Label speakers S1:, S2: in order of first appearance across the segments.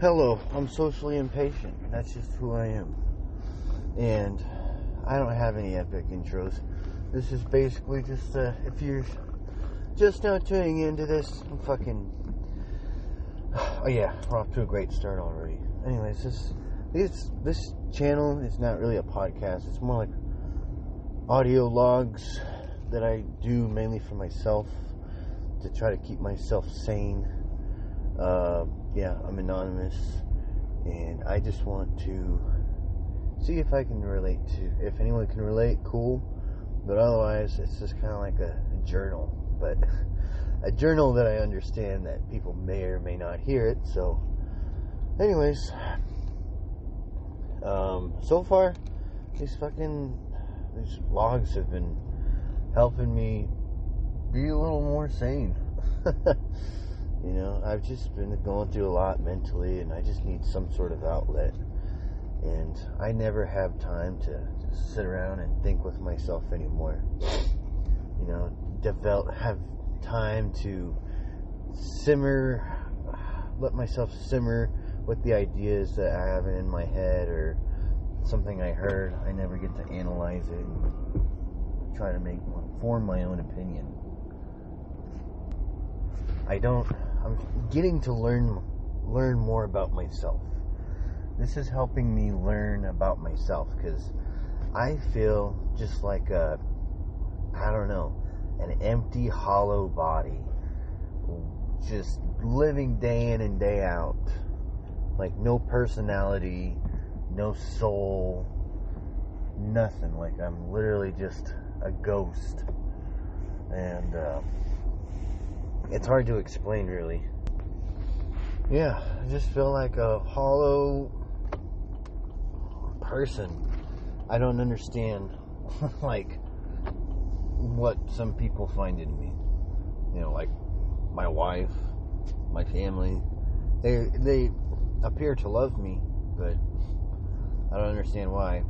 S1: Hello, I'm socially impatient. That's just who I am. And I don't have any epic intros. This is basically just, uh, if you're just now tuning into this, I'm fucking. Oh, yeah, we're off to a great start already. Anyways, this, this, this channel is not really a podcast, it's more like audio logs that I do mainly for myself to try to keep myself sane. Uh, yeah, I'm anonymous, and I just want to see if I can relate to. If anyone can relate, cool. But otherwise, it's just kind of like a, a journal, but a journal that I understand that people may or may not hear it. So, anyways, um, so far, these fucking these logs have been helping me be a little more sane. you know, I've just been going through a lot mentally, and I just need some sort of outlet. And I never have time to sit around and think with myself anymore. You know, develop have time to simmer, let myself simmer with the ideas that I have in my head or something I heard. I never get to analyze it and try to make form my own opinion. I don't. I'm getting to learn learn more about myself. This is helping me learn about myself because I feel just like a I don't know an empty, hollow body, just living day in and day out, like no personality, no soul, nothing. Like I'm literally just a ghost, and. Uh, it's hard to explain, really. Yeah, I just feel like a hollow person. I don't understand, like, what some people find in me. You know, like my wife, my family. They they appear to love me, but I don't understand why.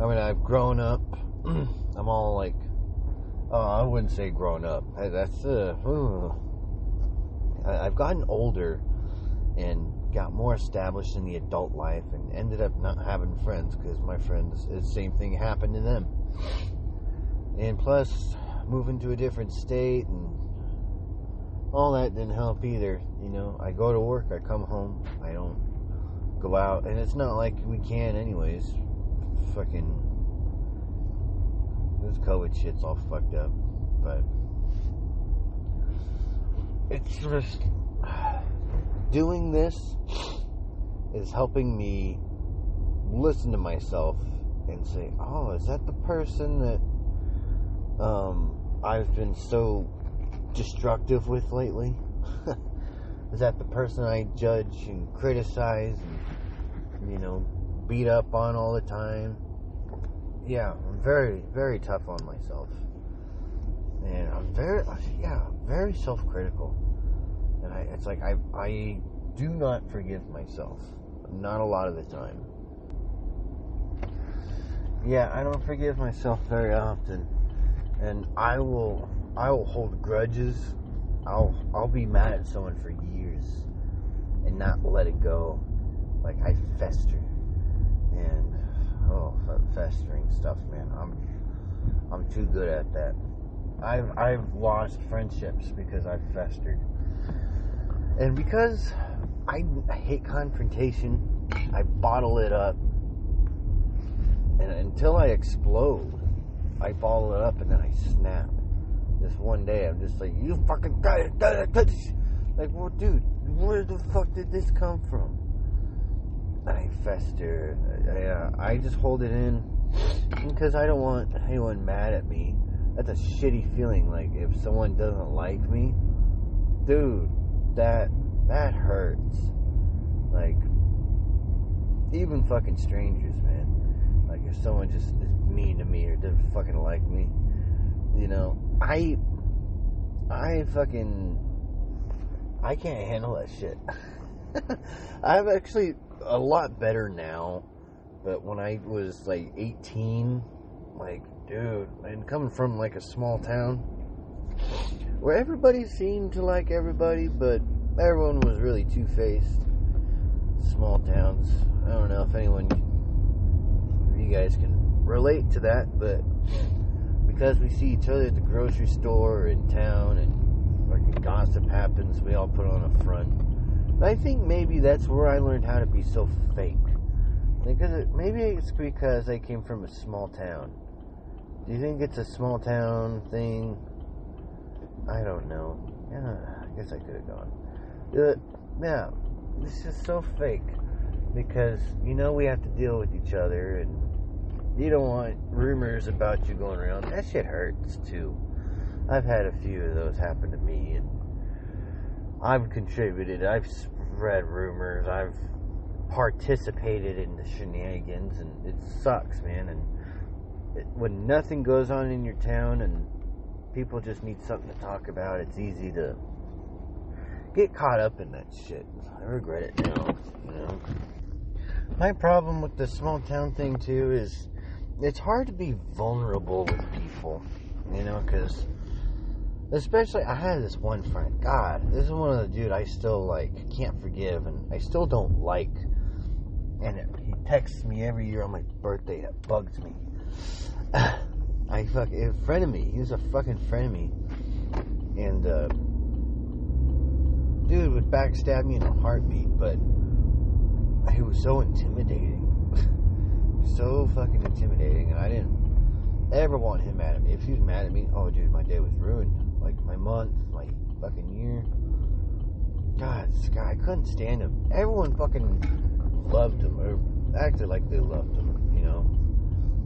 S1: I mean, I've grown up. I'm all like uh, I wouldn't say grown up. That's uh, I've gotten older and got more established in the adult life, and ended up not having friends because my friends, the same thing happened to them. And plus, moving to a different state and all that didn't help either. You know, I go to work, I come home, I don't go out, and it's not like we can, anyways. Fucking this COVID shit's all fucked up, but it's just doing this is helping me listen to myself and say, "Oh, is that the person that um, I've been so destructive with lately? is that the person I judge and criticize and you know beat up on all the time?" Yeah, I'm very, very tough on myself. And I'm very, uh, yeah, very self critical. And I, it's like I, I do not forgive myself. Not a lot of the time. Yeah, I don't forgive myself very often. And I will, I will hold grudges. I'll, I'll be mad at someone for years and not let it go. Like I fester. And oh, festering stuff, man. I'm I'm too good at that. I've I've lost friendships because I've festered, and because I, I hate confrontation, I bottle it up, and until I explode, I bottle it up, and then I snap. This one day, I'm just like, you fucking like, well, dude, where the fuck did this come from? I fester. I, I just hold it in because I don't want anyone mad at me. That's a shitty feeling. Like if someone doesn't like me, dude, that that hurts. Like even fucking strangers, man. Like if someone just is mean to me or doesn't fucking like me, you know, I I fucking I can't handle that shit. I've actually a lot better now. But when I was like 18, like, dude, and coming from like a small town where everybody seemed to like everybody, but everyone was really two faced. small towns. I don't know if anyone, you guys can relate to that, but because we see each other at the grocery store or in town and like gossip happens, we all put on a front. I think maybe that's where I learned how to be so fake. Because it, maybe it's because I came from a small town. Do you think it's a small town thing? I don't know. Yeah, I guess I could have gone. Uh, yeah, it's just so fake because you know we have to deal with each other and you don't want rumors about you going around. That shit hurts too. I've had a few of those happen to me and I've contributed. I've spread rumors. I've participated in the shenanigans and it sucks, man. And it, when nothing goes on in your town and people just need something to talk about, it's easy to get caught up in that shit. I regret it now, you know. My problem with the small town thing too is it's hard to be vulnerable with people, you know, because especially I had this one friend. God, this is one of the dude I still like can't forgive, and I still don't like. And it, he texts me every year on my birthday. That bugs me. I fuck a friend of me. He was a fucking friend of me, and uh, dude would backstab me in a heartbeat. But he was so intimidating, so fucking intimidating, and I didn't ever want him mad at me. If he was mad at me, oh dude, my day was ruined. Like my month, my fucking year. God, guy, I couldn't stand him. Everyone fucking loved him, or acted like they loved him, you know.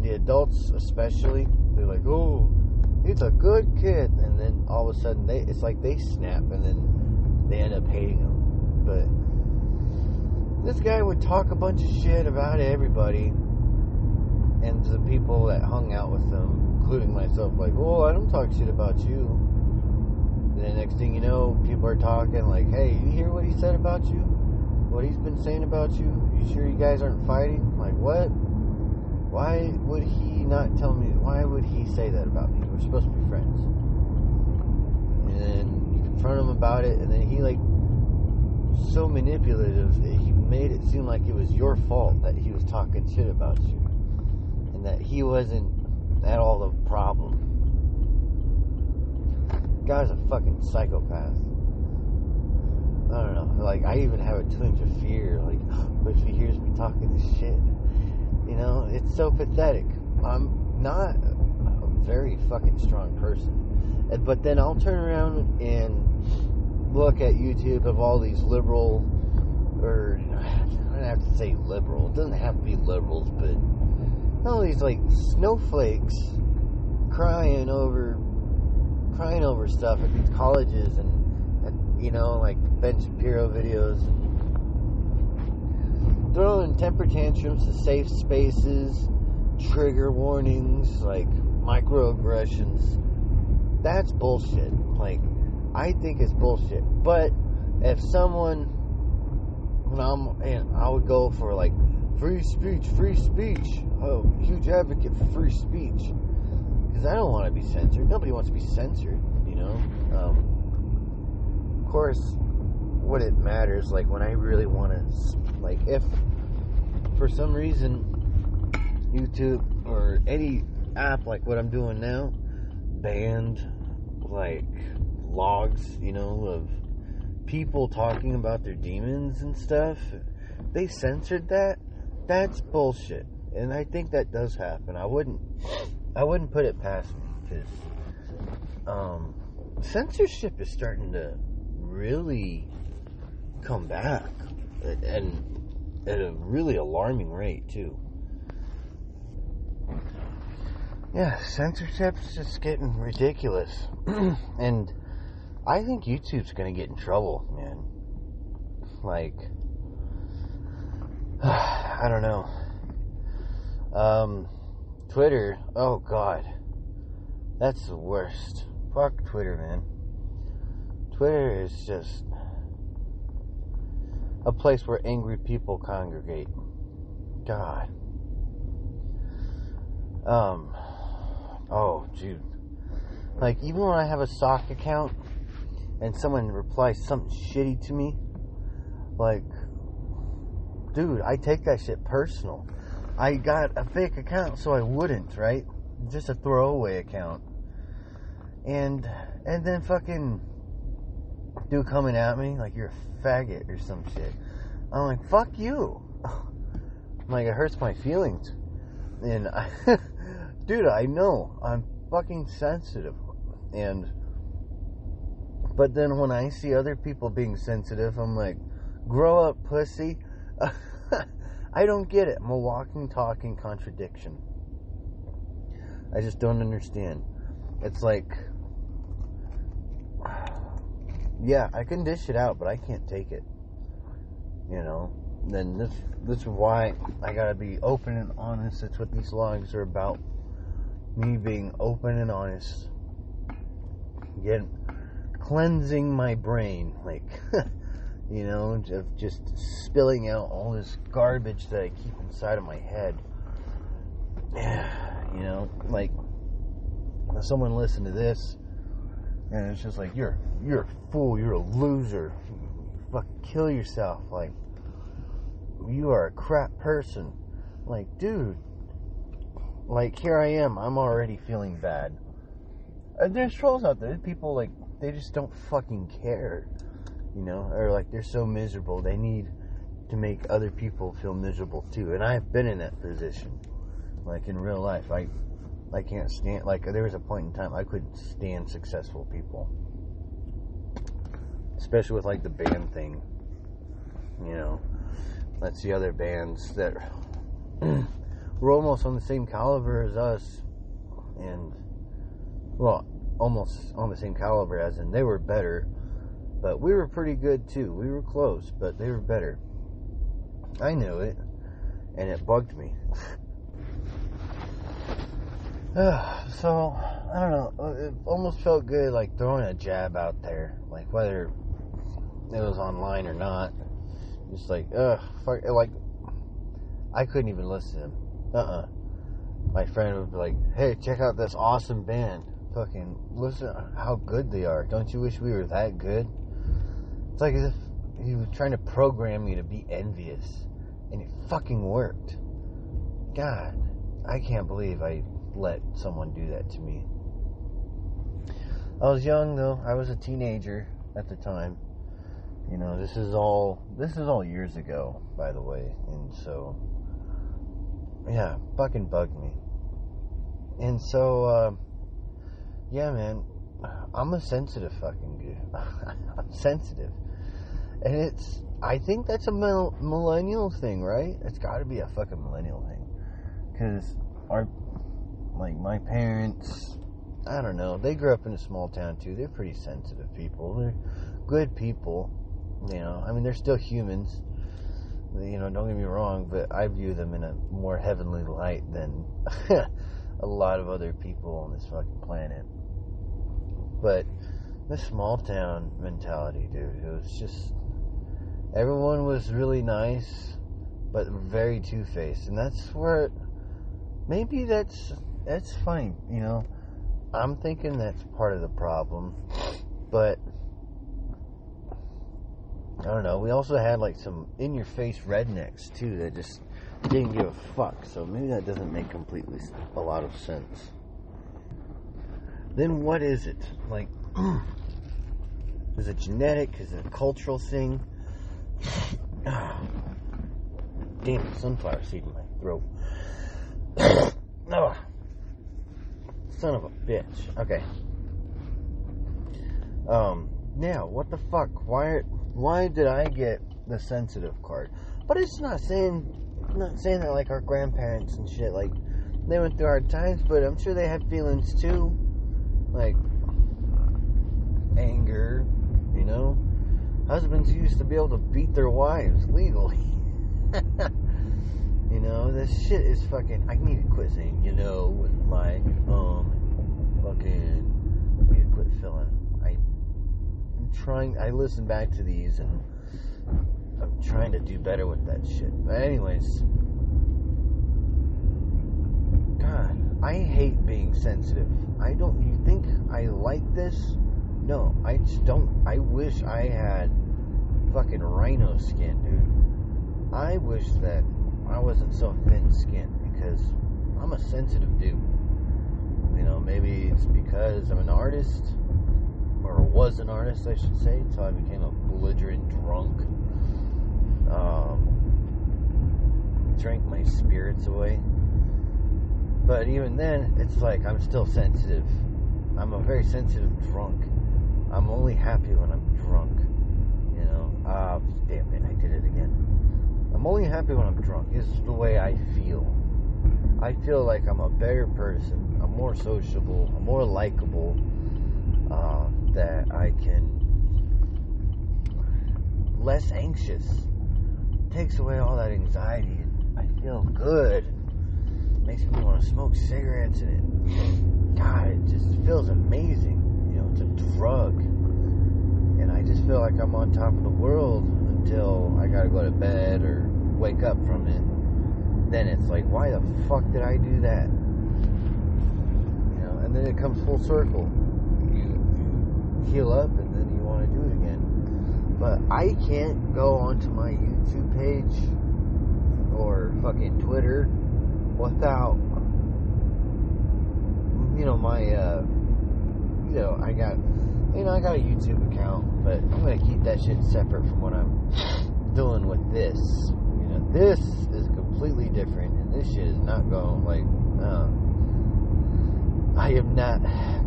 S1: The adults, especially, they're like, oh, he's a good kid. And then all of a sudden, they it's like they snap and then they end up hating him. But this guy would talk a bunch of shit about everybody and the people that hung out with him, including myself, like, oh, I don't talk shit about you. Then next thing you know, people are talking like, hey, you hear what he said about you? What he's been saying about you? You sure you guys aren't fighting? Like, what? Why would he not tell me? Why would he say that about me? We're supposed to be friends. And then you confront him about it, and then he, like, so manipulative that he made it seem like it was your fault that he was talking shit about you. And that he wasn't at all the problem. Guy's a fucking psychopath. I don't know. Like, I even have a twinge of fear. Like, what if he hears me talking this shit? You know, it's so pathetic. I'm not a very fucking strong person. But then I'll turn around and look at YouTube of all these liberal, or I don't have to say liberal. It doesn't have to be liberals, but all these like snowflakes crying over, crying over stuff at these colleges and, and you know, like Ben Shapiro videos throwing temper tantrums to safe spaces, trigger warnings, like microaggressions. That's bullshit. Like, I think it's bullshit. But if someone, when I'm, and I would go for like free speech, free speech. Oh, huge advocate for free speech. Because I don't want to be censored. Nobody wants to be censored, you know? Um, of course, what it matters, like when I really want to, like if for some reason YouTube or any app like what I'm doing now banned like logs, you know, of people talking about their demons and stuff, they censored that. That's bullshit. And I think that does happen. I wouldn't I wouldn't put it past me because um, censorship is starting to really come back and at a really alarming rate too. Yeah, censorship's just getting ridiculous. and I think YouTube's gonna get in trouble, man. Like I don't know. Um Twitter, oh god. That's the worst. Fuck Twitter, man. Twitter is just a place where angry people congregate. God. Um. Oh, dude. Like, even when I have a sock account and someone replies something shitty to me, like, dude, I take that shit personal. I got a fake account so I wouldn't, right? Just a throwaway account. And and then fucking dude coming at me like you're a faggot or some shit. I'm like, fuck you. I'm like it hurts my feelings. And I dude, I know. I'm fucking sensitive. And but then when I see other people being sensitive, I'm like, grow up, pussy. I don't get it. I'm a walking, talking contradiction. I just don't understand. It's like, yeah, I can dish it out, but I can't take it. You know, then this this is why I gotta be open and honest. That's what these logs are about. Me being open and honest. Again, cleansing my brain, like you know, of just spilling out all this garbage that I keep inside of my head. you know, like someone listen to this and it's just like you're you're a fool, you're a loser. Fuck kill yourself. Like you are a crap person. Like, dude, like here I am, I'm already feeling bad. And there's trolls out there. People like they just don't fucking care you know, or like they're so miserable they need to make other people feel miserable too. And I've been in that position, like in real life. I I can't stand like there was a point in time I couldn't stand successful people, especially with like the band thing. You know, let's see other bands that were almost on the same caliber as us, and well, almost on the same caliber as and they were better but we were pretty good too. We were close, but they were better. I knew it, and it bugged me. so, I don't know. It almost felt good like throwing a jab out there, like whether it was online or not. Just like, ugh, fuck, like, I couldn't even listen to him. Uh uh-uh. uh My friend would be like, hey, check out this awesome band. Fucking listen how good they are. Don't you wish we were that good? It's like as if he was trying to program me to be envious, and it fucking worked. God, I can't believe I let someone do that to me. I was young though. I was a teenager at the time. You know, this is all this is all years ago, by the way, and so yeah, fucking bugged me. And so, uh, yeah, man, I'm a sensitive fucking dude. I'm sensitive and it's I think that's a millennial thing, right? It's got to be a fucking millennial thing, because our like my parents, I don't know, they grew up in a small town too. They're pretty sensitive people. They're good people, you know. I mean, they're still humans. You know, don't get me wrong, but I view them in a more heavenly light than a lot of other people on this fucking planet. But the small town mentality, dude, it was just everyone was really nice, but very two faced, and that's where maybe that's that's fine. You know, I'm thinking that's part of the problem, but I don't know. We also had like some in your face rednecks too that just didn't give a fuck. So maybe that doesn't make completely a lot of sense. Then what is it? Like, is it genetic? Is it a cultural thing? Damn sunflower seed in my throat. oh, son of a bitch. Okay. Um. Now, what the fuck? Why? Why did I get the sensitive card? But it's not saying, not saying that like our grandparents and shit. Like they went through hard times, but I'm sure they had feelings too, like anger, you know, Husbands used to be able to beat their wives legally. you know, this shit is fucking. I need to quit saying, you know, with my um, fucking. I need to quit filling. I, I'm trying. I listen back to these and I'm trying to do better with that shit. But anyways, God, I hate being sensitive. I don't. You think I like this? No, I just don't. I wish I had fucking rhino skin, dude. I wish that I wasn't so thin skinned because I'm a sensitive dude. You know, maybe it's because I'm an artist, or was an artist, I should say, until I became a belligerent drunk. Um, drank my spirits away. But even then, it's like I'm still sensitive. I'm a very sensitive drunk. I'm only happy when I'm drunk. You know, uh, damn it, I did it again. I'm only happy when I'm drunk. This is the way I feel. I feel like I'm a better person. I'm more sociable. I'm more likable. Uh, that I can less anxious. takes away all that anxiety, and I feel good. makes me want to smoke cigarettes, and it, God, it just feels amazing. It's a drug, and I just feel like I'm on top of the world until I gotta go to bed or wake up from it then it's like, why the fuck did I do that? You know, and then it comes full circle. You, heal up and then you want to do it again. But I can't go onto my YouTube page or fucking Twitter without, you know, my, uh, you know, I got, you know, I got a YouTube account, but I'm gonna keep that shit separate from what I'm doing with this. You know, this is completely different, and this shit is not going like. Uh, I am not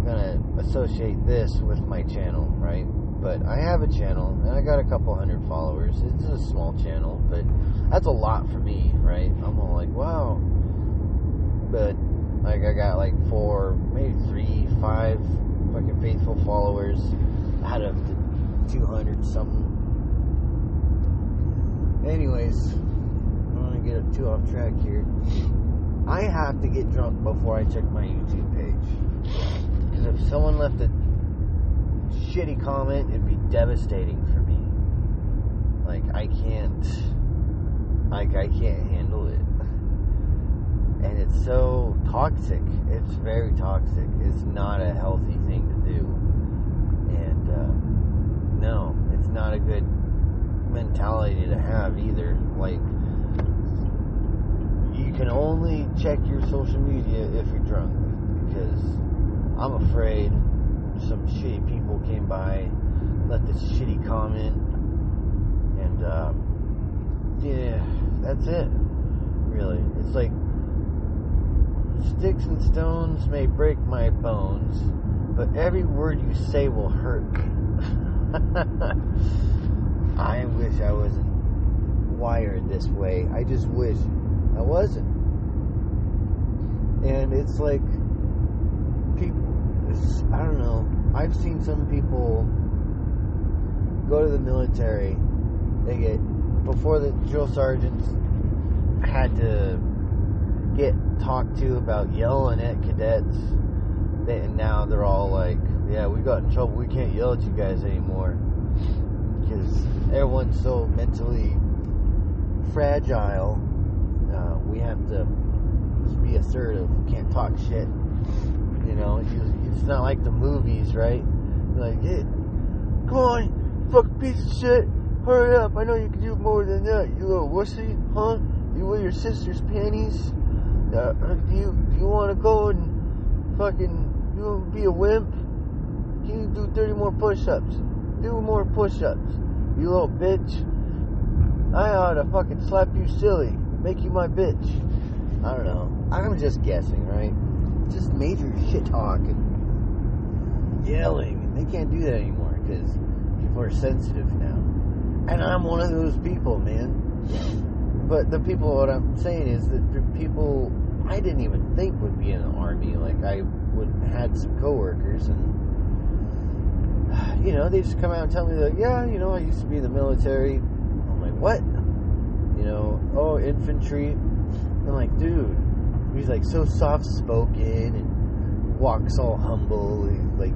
S1: gonna associate this with my channel, right? But I have a channel, and I got a couple hundred followers. It's a small channel, but that's a lot for me, right? I'm all like, wow. But like, I got like four, maybe three, five fucking faithful followers out of the 200 something. Anyways, I don't want to get too off track here. I have to get drunk before I check my YouTube page. Because if someone left a shitty comment, it'd be devastating for me. Like I can't, like I can't handle it. And it's so toxic. It's very toxic. It's not a healthy thing to do. And uh, no, it's not a good mentality to have either. Like you can only check your social media if you're drunk because I'm afraid some shitty people came by, left this shitty comment, and uh, yeah, that's it. Really, it's like sticks and stones may break my bones, but every word you say will hurt me. I wish I wasn't wired this way. I just wish I wasn't. And it's like people I don't know. I've seen some people go to the military. They get before the drill sergeants had to get talked to about yelling at cadets. They, and now they're all like, "Yeah, we got in trouble. We can't yell at you guys anymore because everyone's so mentally fragile we have to be assertive. We Can't talk shit. You know, it's not like the movies, right? Like, hey, come on, fuck piece of shit. Hurry up. I know you can do more than that, you little wussy, huh? You wear your sister's panties? Uh, do you do you want to go and fucking you be a wimp? You do 30 more push-ups? Do more push-ups, you little bitch. I ought to fucking slap you silly make you my bitch. I don't know. I'm just guessing, right? Just major shit talk and yelling. They can't do that anymore because people are sensitive now. And I'm one of those people, man. But the people, what I'm saying is that the people I didn't even think would be in the army. Like I would had some coworkers and you know, they just come out and tell me that, yeah, you know, I used to be in the military. I'm like, what? you know, oh, infantry. I'm like, dude, he's like so soft spoken and walks all humble, like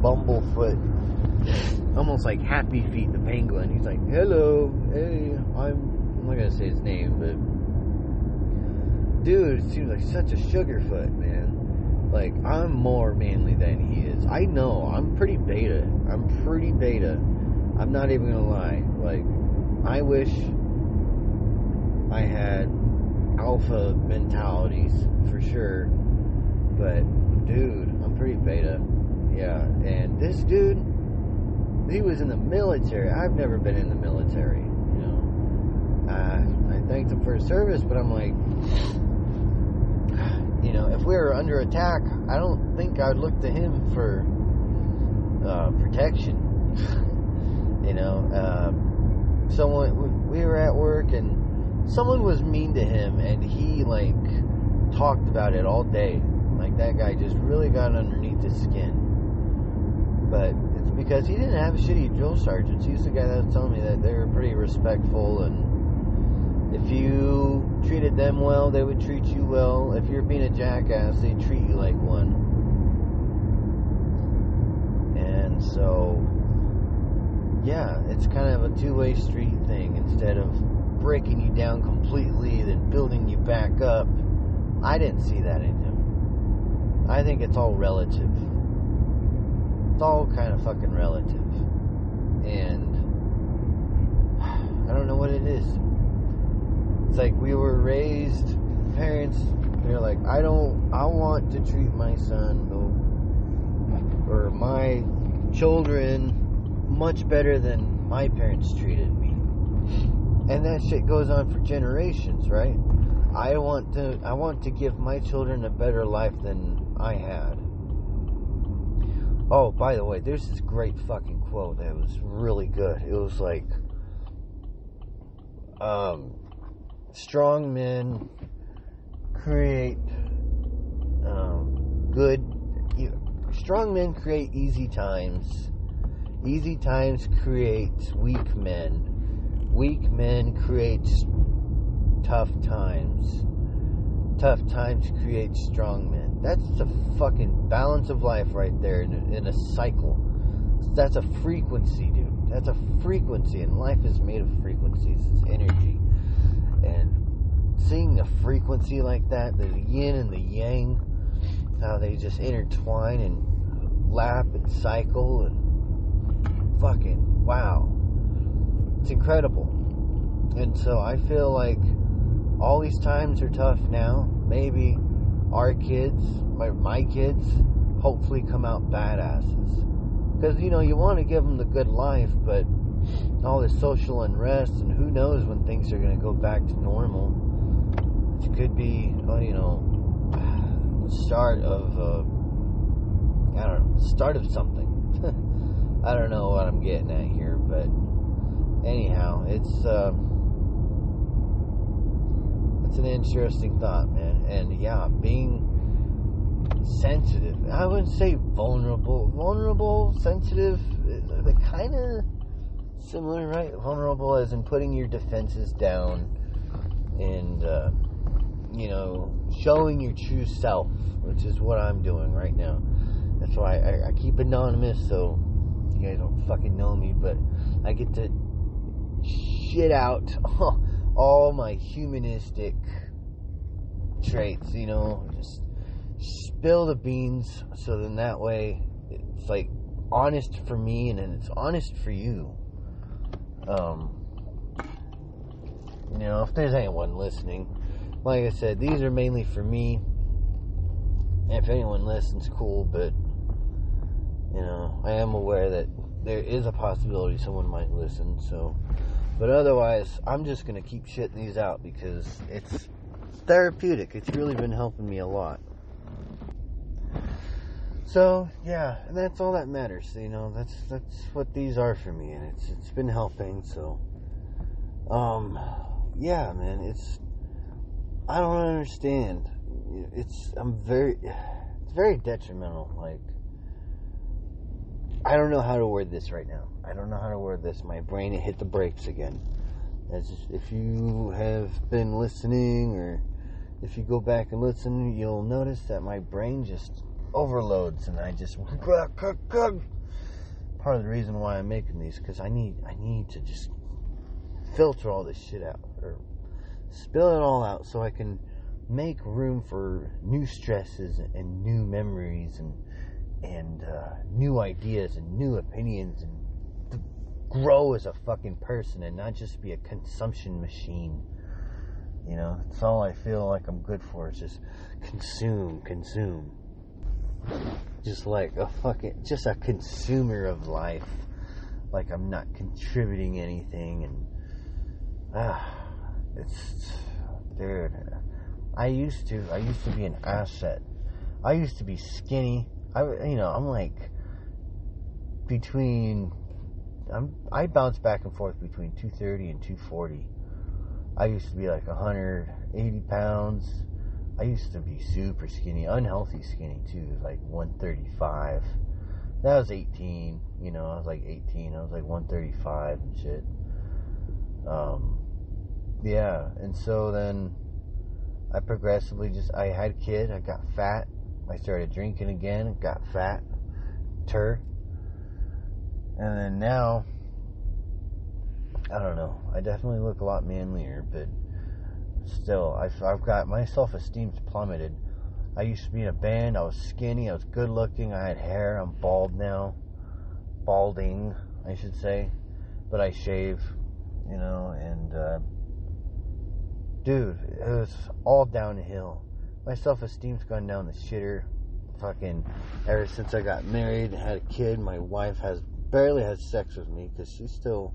S1: bumblefoot, almost like Happy Feet the penguin. He's like, hello, hey, I'm, I'm not gonna say his name, but dude, it seems like such a sugarfoot, man. Like, I'm more manly than he is. I know, I'm pretty beta. I'm pretty beta. I'm not even gonna lie. Like, I wish I had alpha mentalities for sure. But dude, I'm pretty beta. Yeah, and this dude, he was in the military. I've never been in the military, you know. Uh, I thanked him for his service, but I'm like, you know, if we were under attack, I don't think I'd look to him for uh, protection. you know, um, someone we were at work and someone was mean to him, and he like talked about it all day. Like that guy just really got underneath his skin. But it's because he didn't have shitty drill sergeants. He's the guy that was telling me that they were pretty respectful and if you treated them well, they would treat you well. If you're being a jackass, they treat you like one. And so, yeah, it's kind of a two way street thing. Instead of breaking you down completely, then building you back up, I didn't see that in him. I think it's all relative. It's all kind of fucking relative. And I don't know what it is. It's like we were raised, parents, they're like, I don't, I want to treat my son or my children much better than my parents treated me. And that shit goes on for generations, right? I want to, I want to give my children a better life than I had. Oh, by the way, there's this great fucking quote that was really good. It was like, um, strong men create um, good. Strong men create easy times. Easy times create weak men. Weak men create tough times. Tough times create strong men. That's the fucking balance of life right there in a, in a cycle. That's a frequency, dude. That's a frequency, and life is made of frequencies. It's energy and seeing a frequency like that, the yin and the yang, how they just intertwine and lap and cycle and fucking wow. It's incredible. And so I feel like all these times are tough now. Maybe our kids, my, my kids, hopefully come out badasses. Because, you know, you want to give them the good life, but all this social unrest, and who knows when things are going to go back to normal. It could be, uh, you know, start of, uh, I don't know, start of something. I don't know what I'm getting at here, but anyhow, it's, uh, it's an interesting thought, man. And yeah, being sensitive. I wouldn't say vulnerable. Vulnerable, sensitive, they kind of similar, right? Vulnerable as in putting your defenses down and, uh, you know, showing your true self, which is what I'm doing right now. That's why I, I keep anonymous, so you guys don't fucking know me, but I get to shit out all my humanistic traits, you know, just spill the beans so then that way it's like honest for me and then it's honest for you. Um, you know, if there's anyone listening, like I said, these are mainly for me. If anyone listens, cool, but you know, I am aware that there is a possibility someone might listen, so but otherwise, I'm just gonna keep shitting these out because it's therapeutic. It's really been helping me a lot. So yeah, and that's all that matters. You know, that's that's what these are for me, and it's it's been helping. So, um, yeah, man, it's I don't understand. It's I'm very it's very detrimental. Like I don't know how to word this right now. I don't know how to word this. My brain hit the brakes again. As if you have been listening, or if you go back and listen, you'll notice that my brain just overloads, and I just part of the reason why I'm making these because I need I need to just filter all this shit out or spill it all out so I can make room for new stresses and new memories and and uh, new ideas and new opinions and grow as a fucking person and not just be a consumption machine. You know, it's all I feel like I'm good for is just consume, consume. Just like a fucking, just a consumer of life. Like I'm not contributing anything and, ah, it's, dude. I used to, I used to be an asset. I used to be skinny. I, you know, I'm like between, I'm, I bounce back and forth between 230 and 240. I used to be like 180 pounds. I used to be super skinny, unhealthy skinny too, like 135. That was 18, you know, I was like 18. I was like 135 and shit. Um, yeah, and so then I progressively just I had a kid, I got fat, I started drinking again, got fat, tur, and then now I don't know. I definitely look a lot manlier, but still, I've, I've got my self esteem's plummeted. I used to be in a band. I was skinny. I was good looking. I had hair. I'm bald now, balding, I should say, but I shave, you know, and. Uh, dude, it was all downhill. My self esteem's gone down the shitter. Fucking ever since I got married, and had a kid, my wife has barely had sex with me because she's still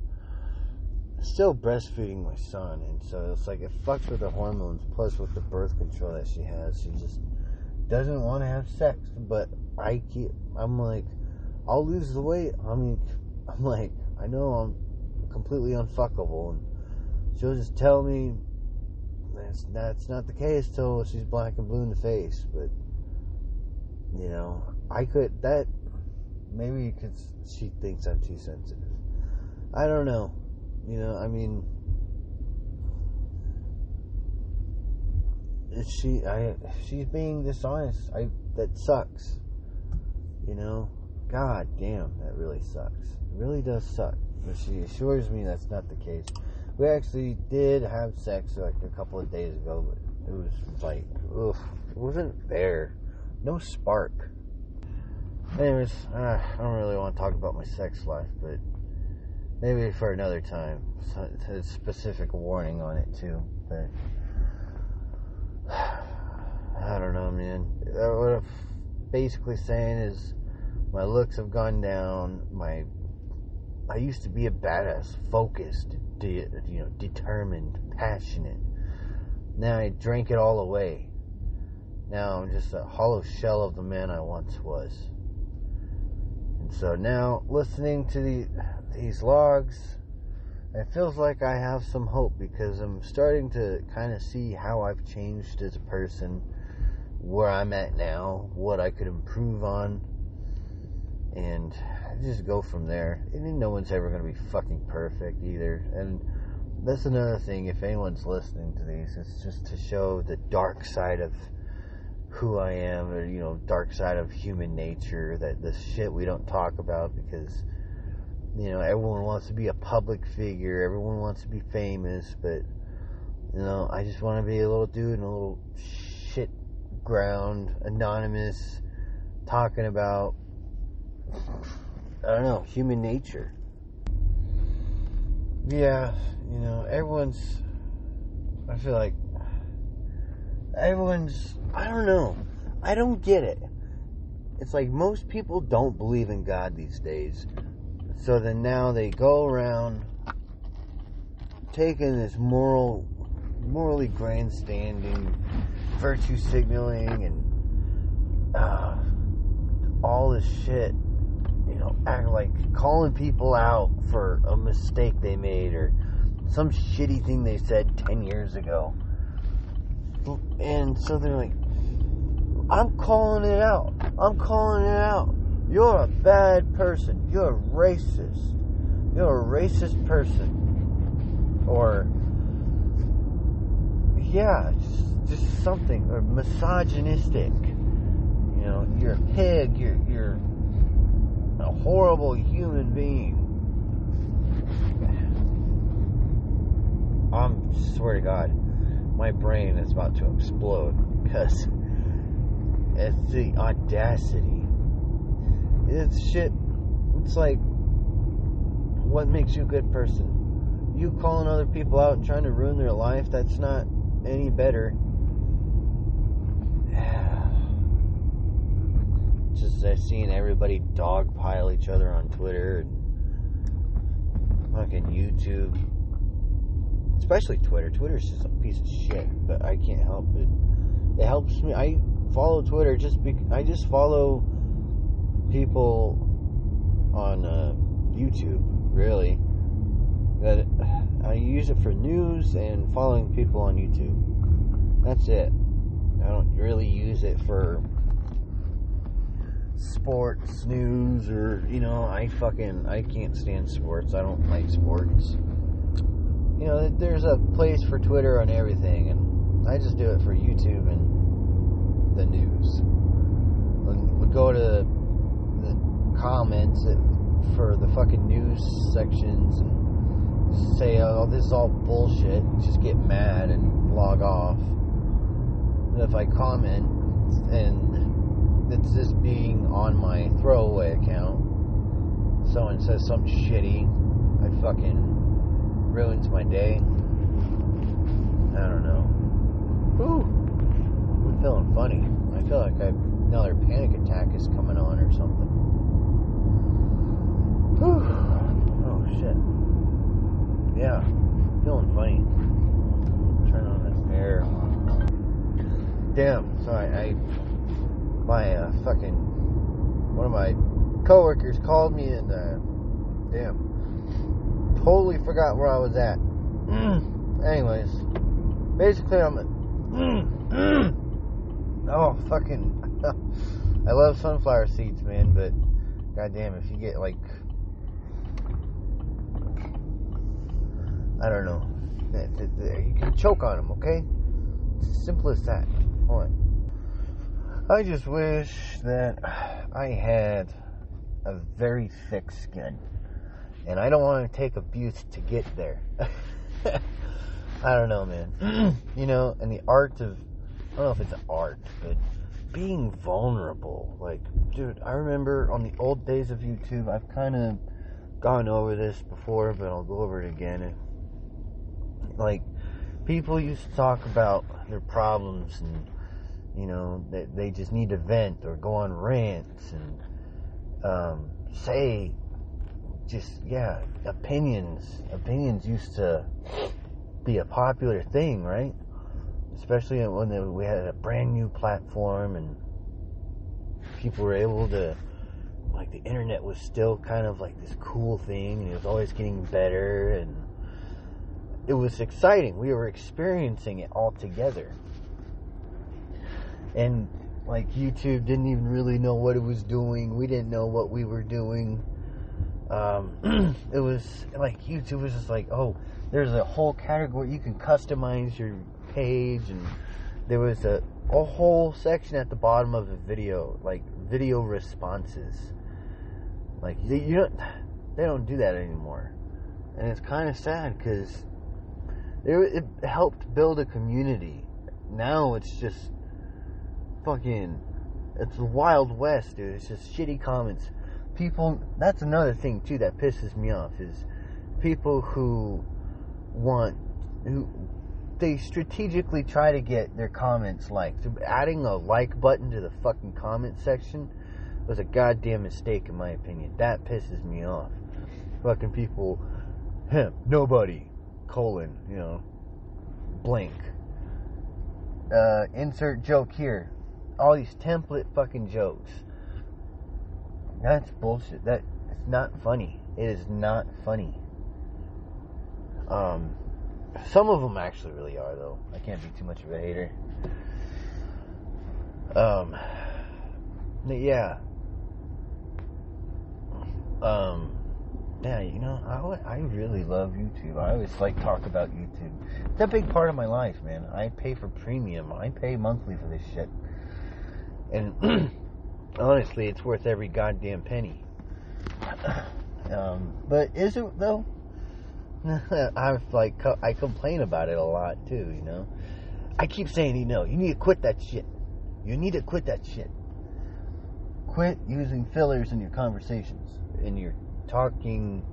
S1: still breastfeeding my son, and so it's like it fucks with the hormones plus with the birth control that she has. She just doesn't want to have sex, but I keep. I'm like, I'll lose the weight. I mean, I'm like, I know I'm completely unfuckable, and she'll just tell me that's that's not the case till she's black and blue in the face. But you know, I could that maybe because she thinks I'm too sensitive. I don't know. You know, I mean, she I she's being dishonest. I that sucks. You know, God damn, that really sucks. It really does suck. But she assures me that's not the case. We actually did have sex like a couple of days ago, but it was like, ugh, it wasn't there. No spark. Anyways, uh, I don't really want to talk about my sex life, but maybe for another time. So, a specific warning on it too, but I don't know, man. Uh, what I'm basically saying is my looks have gone down. My I used to be a badass, focused, de- you know, determined, passionate. Now I drank it all away. Now I'm just a hollow shell of the man I once was. So now, listening to the, these logs, it feels like I have some hope because I'm starting to kind of see how I've changed as a person, where I'm at now, what I could improve on, and just go from there. And no one's ever going to be fucking perfect either. And that's another thing. If anyone's listening to these, it's just to show the dark side of who I am, or you know, dark side of human nature. That the shit we don't talk about because you know everyone wants to be a public figure. Everyone wants to be famous, but you know, I just want to be a little dude in a little shit ground, anonymous, talking about I don't know, human nature. Yeah, you know, everyone's. I feel like everyone's. I don't know. I don't get it. It's like most people don't believe in God these days. So then now they go around taking this moral, morally grandstanding, virtue signaling, and uh, all this shit you know, act like calling people out for a mistake they made or some shitty thing they said 10 years ago. And so they're like, I'm calling it out. I'm calling it out. You're a bad person. You're a racist. You're a racist person. Or, yeah, just, just something. Or misogynistic. You know, you're a pig. You're, you're a horrible human being. I'm, swear to God, my brain is about to explode because it's the audacity. It's shit. It's like, what makes you a good person? You calling other people out and trying to ruin their life, that's not any better. Just I've seen everybody dogpile each other on Twitter and fucking YouTube. Especially Twitter. Twitter's just a piece of shit, but I can't help it. It helps me. I follow Twitter just because I just follow people on uh, YouTube, really. That I use it for news and following people on YouTube. That's it. I don't really use it for sports news or you know I fucking I can't stand sports. I don't like sports. You know, there's a place for Twitter on everything, and I just do it for YouTube and the news. We go to the comments for the fucking news sections and say, "Oh, this is all bullshit." Just get mad and log off. And if I comment and it's just being on my throwaway account, someone says something shitty, I fucking ruins my day. I don't know. Ooh, I'm feeling funny. I feel like I another panic attack is coming on or something. Whew. Oh shit. Yeah, feeling funny. Turn on this air. Damn. So I, I my uh, fucking one of my coworkers called me and uh, damn totally forgot where I was at. Mm. Anyways, basically I'm. Mm. oh fucking! I love sunflower seeds, man. But goddamn, if you get like, I don't know, you can choke on them. Okay, it's as simple as that. Hold on. I just wish that I had a very thick skin and I don't want to take abuse to get there. I don't know, man. you know, and the art of I don't know if it's an art, but being vulnerable. Like, dude, I remember on the old days of YouTube, I've kind of gone over this before, but I'll go over it again. Like, people used to talk about their problems and, you know, they, they just need to vent or go on rants and um, say just yeah, opinions. Opinions used to be a popular thing, right? Especially when we had a brand new platform and people were able to like the internet was still kind of like this cool thing and it was always getting better and it was exciting. We were experiencing it all together. And like YouTube didn't even really know what it was doing. We didn't know what we were doing um, it was like YouTube was just like, oh, there's a whole category you can customize your page, and there was a a whole section at the bottom of the video, like video responses. Like you, you don't, they don't do that anymore, and it's kind of sad because it, it helped build a community. Now it's just fucking, it's the wild west, dude. It's just shitty comments people that's another thing too that pisses me off is people who want who they strategically try to get their comments liked. Adding a like button to the fucking comment section was a goddamn mistake in my opinion. That pisses me off. Fucking people him, nobody, colon, you know, blank. Uh, insert joke here. All these template fucking jokes that's bullshit. That it's not funny. It is not funny. Um, some of them actually really are though. I can't be too much of a hater. Um, yeah. Um, yeah, you know, I, I really love YouTube. I always like talk about YouTube. It's a big part of my life, man. I pay for premium. I pay monthly for this shit. And honestly, it's worth every goddamn penny. Um, but is it though? I've like I complain about it a lot too. You know, I keep saying, you know, you need to quit that shit. You need to quit that shit. Quit using fillers in your conversations, in your talking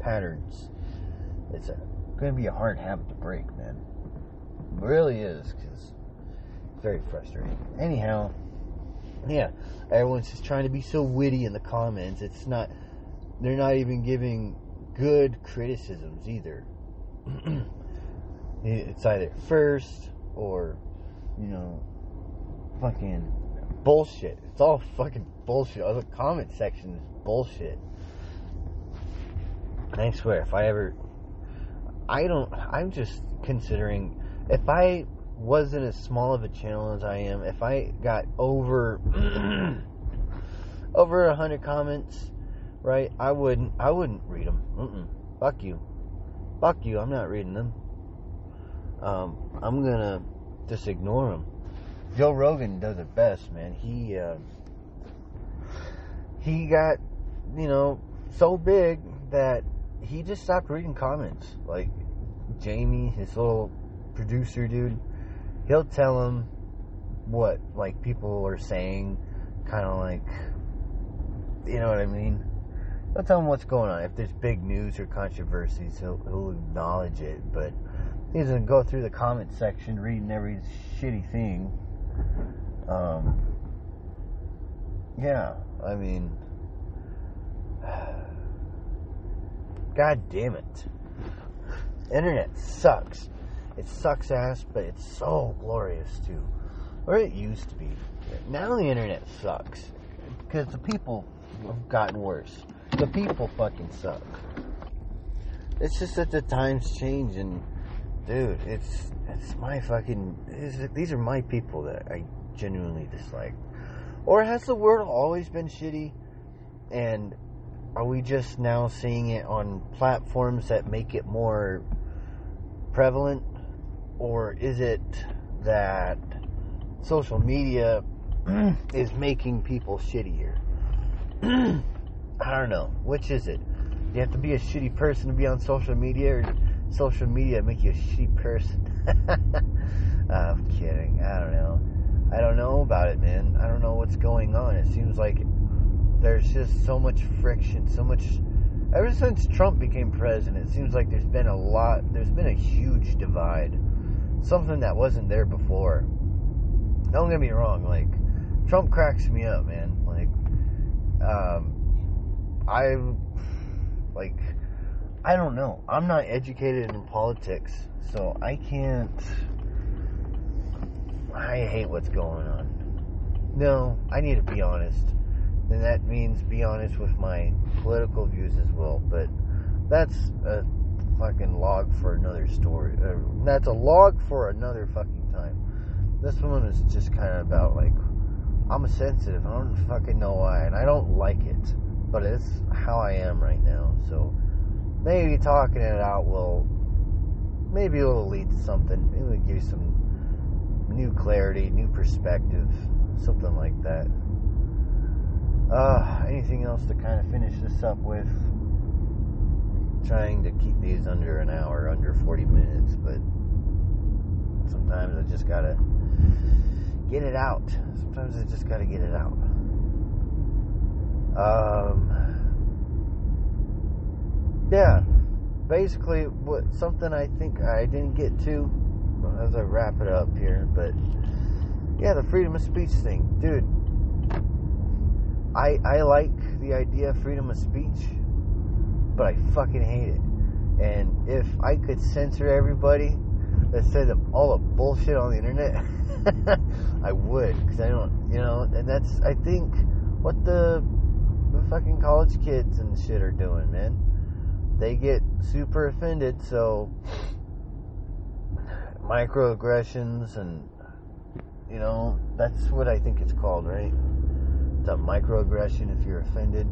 S1: patterns. It's a, to be a hard habit to break, man. really is because it's very frustrating. Anyhow, yeah, everyone's just trying to be so witty in the comments. It's not. They're not even giving good criticisms either. it's either first or, you know, fucking bullshit. It's all fucking bullshit. The comment section is bullshit. I swear, if I ever, I don't, I'm just considering if I wasn't as small of a channel as I am, if I got over over a hundred comments, right? I wouldn't, I wouldn't read them. Mm-mm. Fuck you, fuck you. I'm not reading them. Um, I'm gonna just ignore them. Joe Rogan does it best, man. He uh, he got you know so big that he just stopped reading comments. Like Jamie, his little producer dude, he'll tell him what like people are saying, kind of like you know what I mean. He'll tell him what's going on. If there's big news or controversies, he'll, he'll acknowledge it. But he doesn't go through the comment section reading every shitty thing. Um, yeah, I mean, God damn it. Internet sucks. It sucks ass, but it's so glorious too. Or it used to be. Now the internet sucks. Because the people have gotten worse. The people fucking suck. It's just that the times change and dude, it's it's my fucking these are my people that I genuinely dislike. Or has the world always been shitty and are we just now seeing it on platforms that make it more prevalent? Or is it that social media is making people shittier? I don't know. Which is it? You have to be a shitty person to be on social media, or social media make you a shitty person? I'm kidding. I don't know. I don't know about it, man. I don't know what's going on. It seems like there's just so much friction, so much. Ever since Trump became president, it seems like there's been a lot, there's been a huge divide. Something that wasn't there before. Don't get me wrong, like, Trump cracks me up, man. Like, um, I, like, I don't know. I'm not educated in politics, so I can't. I hate what's going on. No, I need to be honest then that means be honest with my political views as well. But that's a fucking log for another story. That's a log for another fucking time. This one is just kind of about like I'm sensitive. I don't fucking know why, and I don't like it, but it's how I am right now. So maybe talking it out will maybe it'll lead to something. Maybe it'll give you some new clarity, new perspective, something like that. Uh, anything else to kind of finish this up with? Trying to keep these under an hour, under 40 minutes, but sometimes I just gotta get it out. Sometimes I just gotta get it out. Um, yeah, basically, what something I think I didn't get to as I wrap it up here, but yeah, the freedom of speech thing, dude I, I like the idea of freedom of speech, but I fucking hate it. And if I could censor everybody that said all the bullshit on the internet, I would. Because I don't, you know, and that's, I think, what the, the fucking college kids and shit are doing, man. They get super offended, so microaggressions and, you know, that's what I think it's called, right? It's a microaggression if you're offended.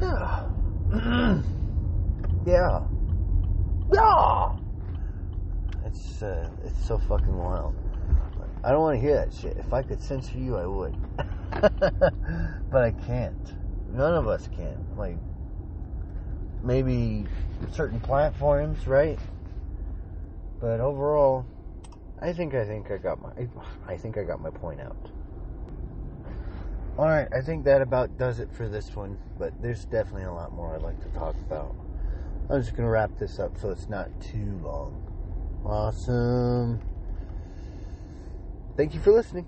S1: Yeah. yeah. Yeah. It's uh, it's so fucking wild. I don't want to hear that shit. If I could censor you, I would. but I can't. None of us can. Like maybe certain platforms, right? But overall, I think I think I got my I think I got my point out. Alright, I think that about does it for this one, but there's definitely a lot more I'd like to talk about. I'm just going to wrap this up so it's not too long. Awesome. Thank you for listening.